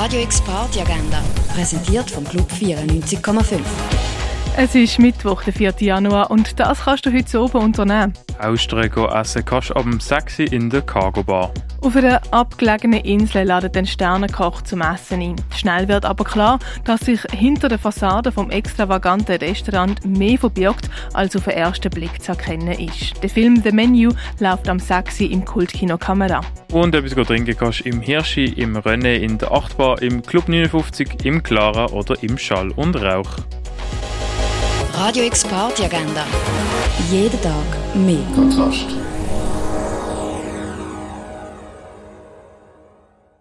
Radio X Party Agenda, präsentiert vom Club 94,5. Es ist Mittwoch, der 4. Januar, und das kannst du heute oben unternehmen. Austern essen kannst du ab dem 6 in der Cargo Bar. Auf einer abgelegenen Insel ladet ein Sternenkoch zum Essen ein. Schnell wird aber klar, dass sich hinter der Fassade vom extravaganten Restaurant mehr verbirgt, als auf den ersten Blick zu erkennen ist. Der Film The Menu läuft am 6 im Kultkino Kamera. Und etwas trinken kannst im Hirschi, im René, in der Achtbar, im Club 59, im Clara oder im Schall und Rauch. Radio X Party Agenda. Jeden Tag mehr. Kontrast.